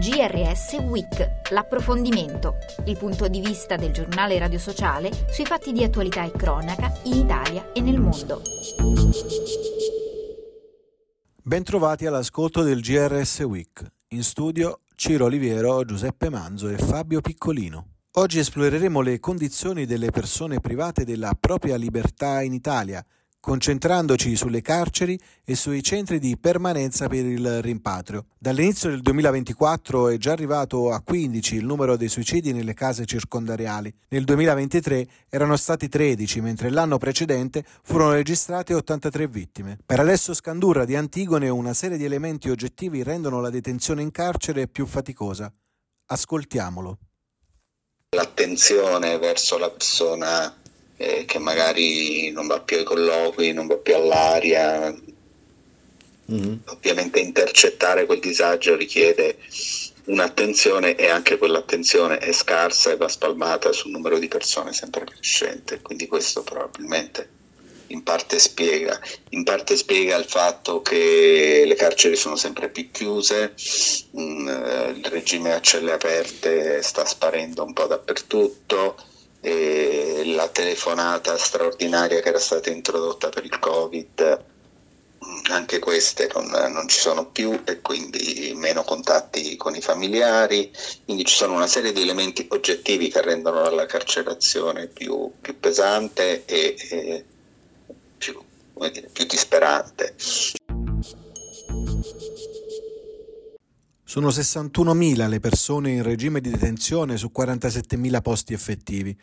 GRS Week, l'approfondimento, il punto di vista del giornale radio sociale sui fatti di attualità e cronaca in Italia e nel mondo. Bentrovati all'ascolto del GRS Week. In studio Ciro Oliviero, Giuseppe Manzo e Fabio Piccolino. Oggi esploreremo le condizioni delle persone private della propria libertà in Italia concentrandoci sulle carceri e sui centri di permanenza per il rimpatrio. Dall'inizio del 2024 è già arrivato a 15 il numero dei suicidi nelle case circondariali. Nel 2023 erano stati 13, mentre l'anno precedente furono registrate 83 vittime. Per Alessio Scandurra di Antigone una serie di elementi oggettivi rendono la detenzione in carcere più faticosa. Ascoltiamolo. L'attenzione verso la persona eh, che magari non va più ai colloqui, non va più all'aria. Mm-hmm. Ovviamente intercettare quel disagio richiede un'attenzione e anche quell'attenzione è scarsa e va spalmata sul numero di persone sempre crescente, quindi questo probabilmente in parte spiega, in parte spiega il fatto che le carceri sono sempre più chiuse, mm, eh, il regime a celle aperte sta sparendo un po' dappertutto, e la telefonata straordinaria che era stata introdotta per il Covid, anche queste non, non, ci sono più e quindi meno contatti con i familiari, quindi ci sono una serie di elementi oggettivi che rendono la carcerazione più, più pesante e, e più, dire, più disperante. Sono 61.000 le persone in regime di detenzione su 47.000 posti effettivi.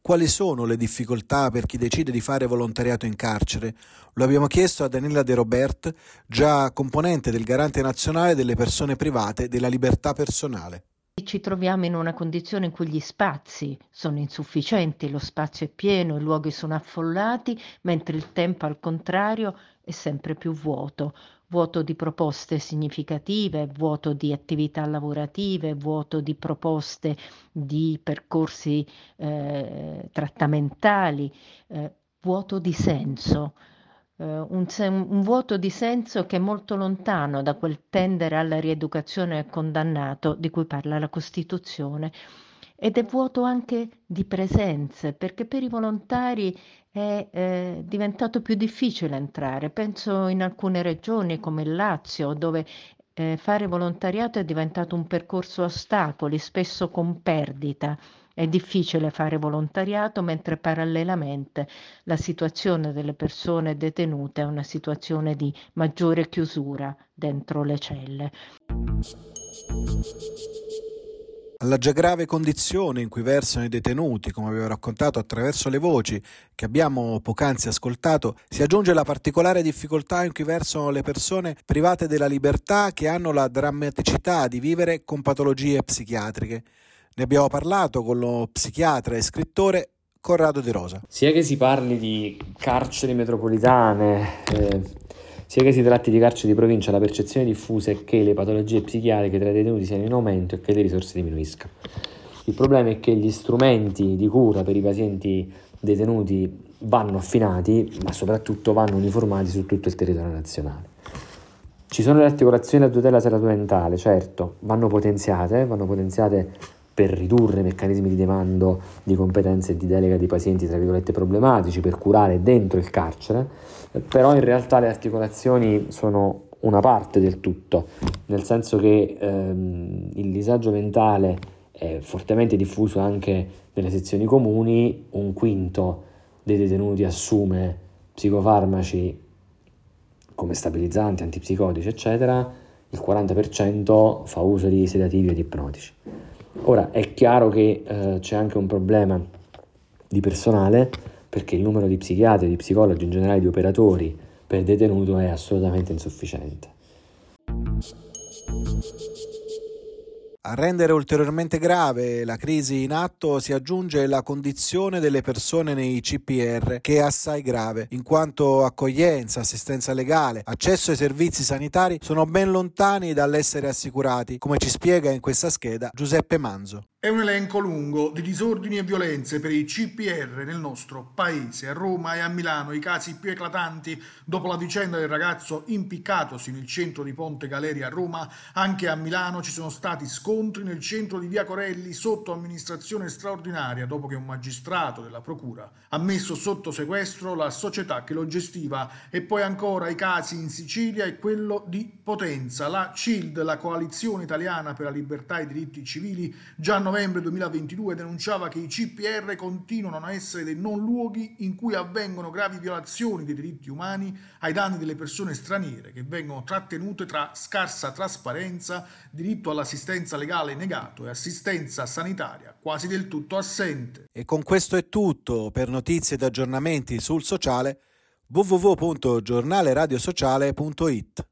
Quali sono le difficoltà per chi decide di fare volontariato in carcere? Lo abbiamo chiesto a Daniela De Robert, già componente del Garante Nazionale delle Persone Private della Libertà Personale. Ci troviamo in una condizione in cui gli spazi sono insufficienti, lo spazio è pieno, i luoghi sono affollati, mentre il tempo al contrario è sempre più vuoto vuoto di proposte significative, vuoto di attività lavorative, vuoto di proposte di percorsi eh, trattamentali, eh, vuoto di senso. Uh, un, un, vuoto di senso che è molto lontano da quel tendere alla rieducazione condannato di cui parla la Costituzione ed è vuoto anche di presenze, perché per i volontari è eh, diventato più difficile entrare. Penso in alcune regioni come il Lazio, dove eh, fare volontariato è diventato un percorso a ostacoli, spesso con perdita. È difficile fare volontariato mentre parallelamente la situazione delle persone detenute è una situazione di maggiore chiusura dentro le celle alla già grave condizione in cui versano i detenuti, come avevo raccontato attraverso le voci che abbiamo poc'anzi ascoltato, si aggiunge la particolare difficoltà in cui versano le persone private della libertà che hanno la drammaticità di vivere con patologie psichiatriche. Ne abbiamo parlato con lo psichiatra e scrittore Corrado De Rosa. Sia che si parli di carceri metropolitane, eh, sia che si tratti di carceri di provincia, la percezione diffusa è che le patologie psichiatriche tra i detenuti siano in aumento e che le risorse diminuiscano. Il problema è che gli strumenti di cura per i pazienti detenuti vanno affinati, ma soprattutto vanno uniformati su tutto il territorio nazionale. Ci sono le articolazioni della tutela salute mentale, certo, vanno potenziate, vanno potenziate per ridurre i meccanismi di demando di competenze e di delega di pazienti, tra virgolette, problematici, per curare dentro il carcere, però in realtà le articolazioni sono una parte del tutto, nel senso che ehm, il disagio mentale è fortemente diffuso anche nelle sezioni comuni, un quinto dei detenuti assume psicofarmaci come stabilizzanti, antipsicotici, eccetera, il 40% fa uso di sedativi ed ipnotici. Ora è chiaro che eh, c'è anche un problema di personale perché il numero di psichiatri, di psicologi, in generale di operatori per detenuto è assolutamente insufficiente. A rendere ulteriormente grave la crisi in atto si aggiunge la condizione delle persone nei CPR, che è assai grave, in quanto accoglienza, assistenza legale, accesso ai servizi sanitari sono ben lontani dall'essere assicurati, come ci spiega in questa scheda Giuseppe Manzo. È un elenco lungo di disordini e violenze per i CPR nel nostro paese. A Roma e a Milano i casi più eclatanti dopo la vicenda del ragazzo impiccatosi nel centro di Ponte Galeria a Roma. Anche a Milano ci sono stati scontri nel centro di Via Corelli sotto amministrazione straordinaria dopo che un magistrato della procura ha messo sotto sequestro la società che lo gestiva. E poi ancora i casi in Sicilia e quello di Potenza. La CILD, la Coalizione Italiana per la Libertà e i Diritti Civili, già novembre 2022 denunciava che i CPR continuano a essere dei non luoghi in cui avvengono gravi violazioni dei diritti umani ai danni delle persone straniere che vengono trattenute tra scarsa trasparenza, diritto all'assistenza legale negato e assistenza sanitaria quasi del tutto assente. E con questo è tutto. Per notizie ed aggiornamenti sul sociale www.giornaleradiosociale.it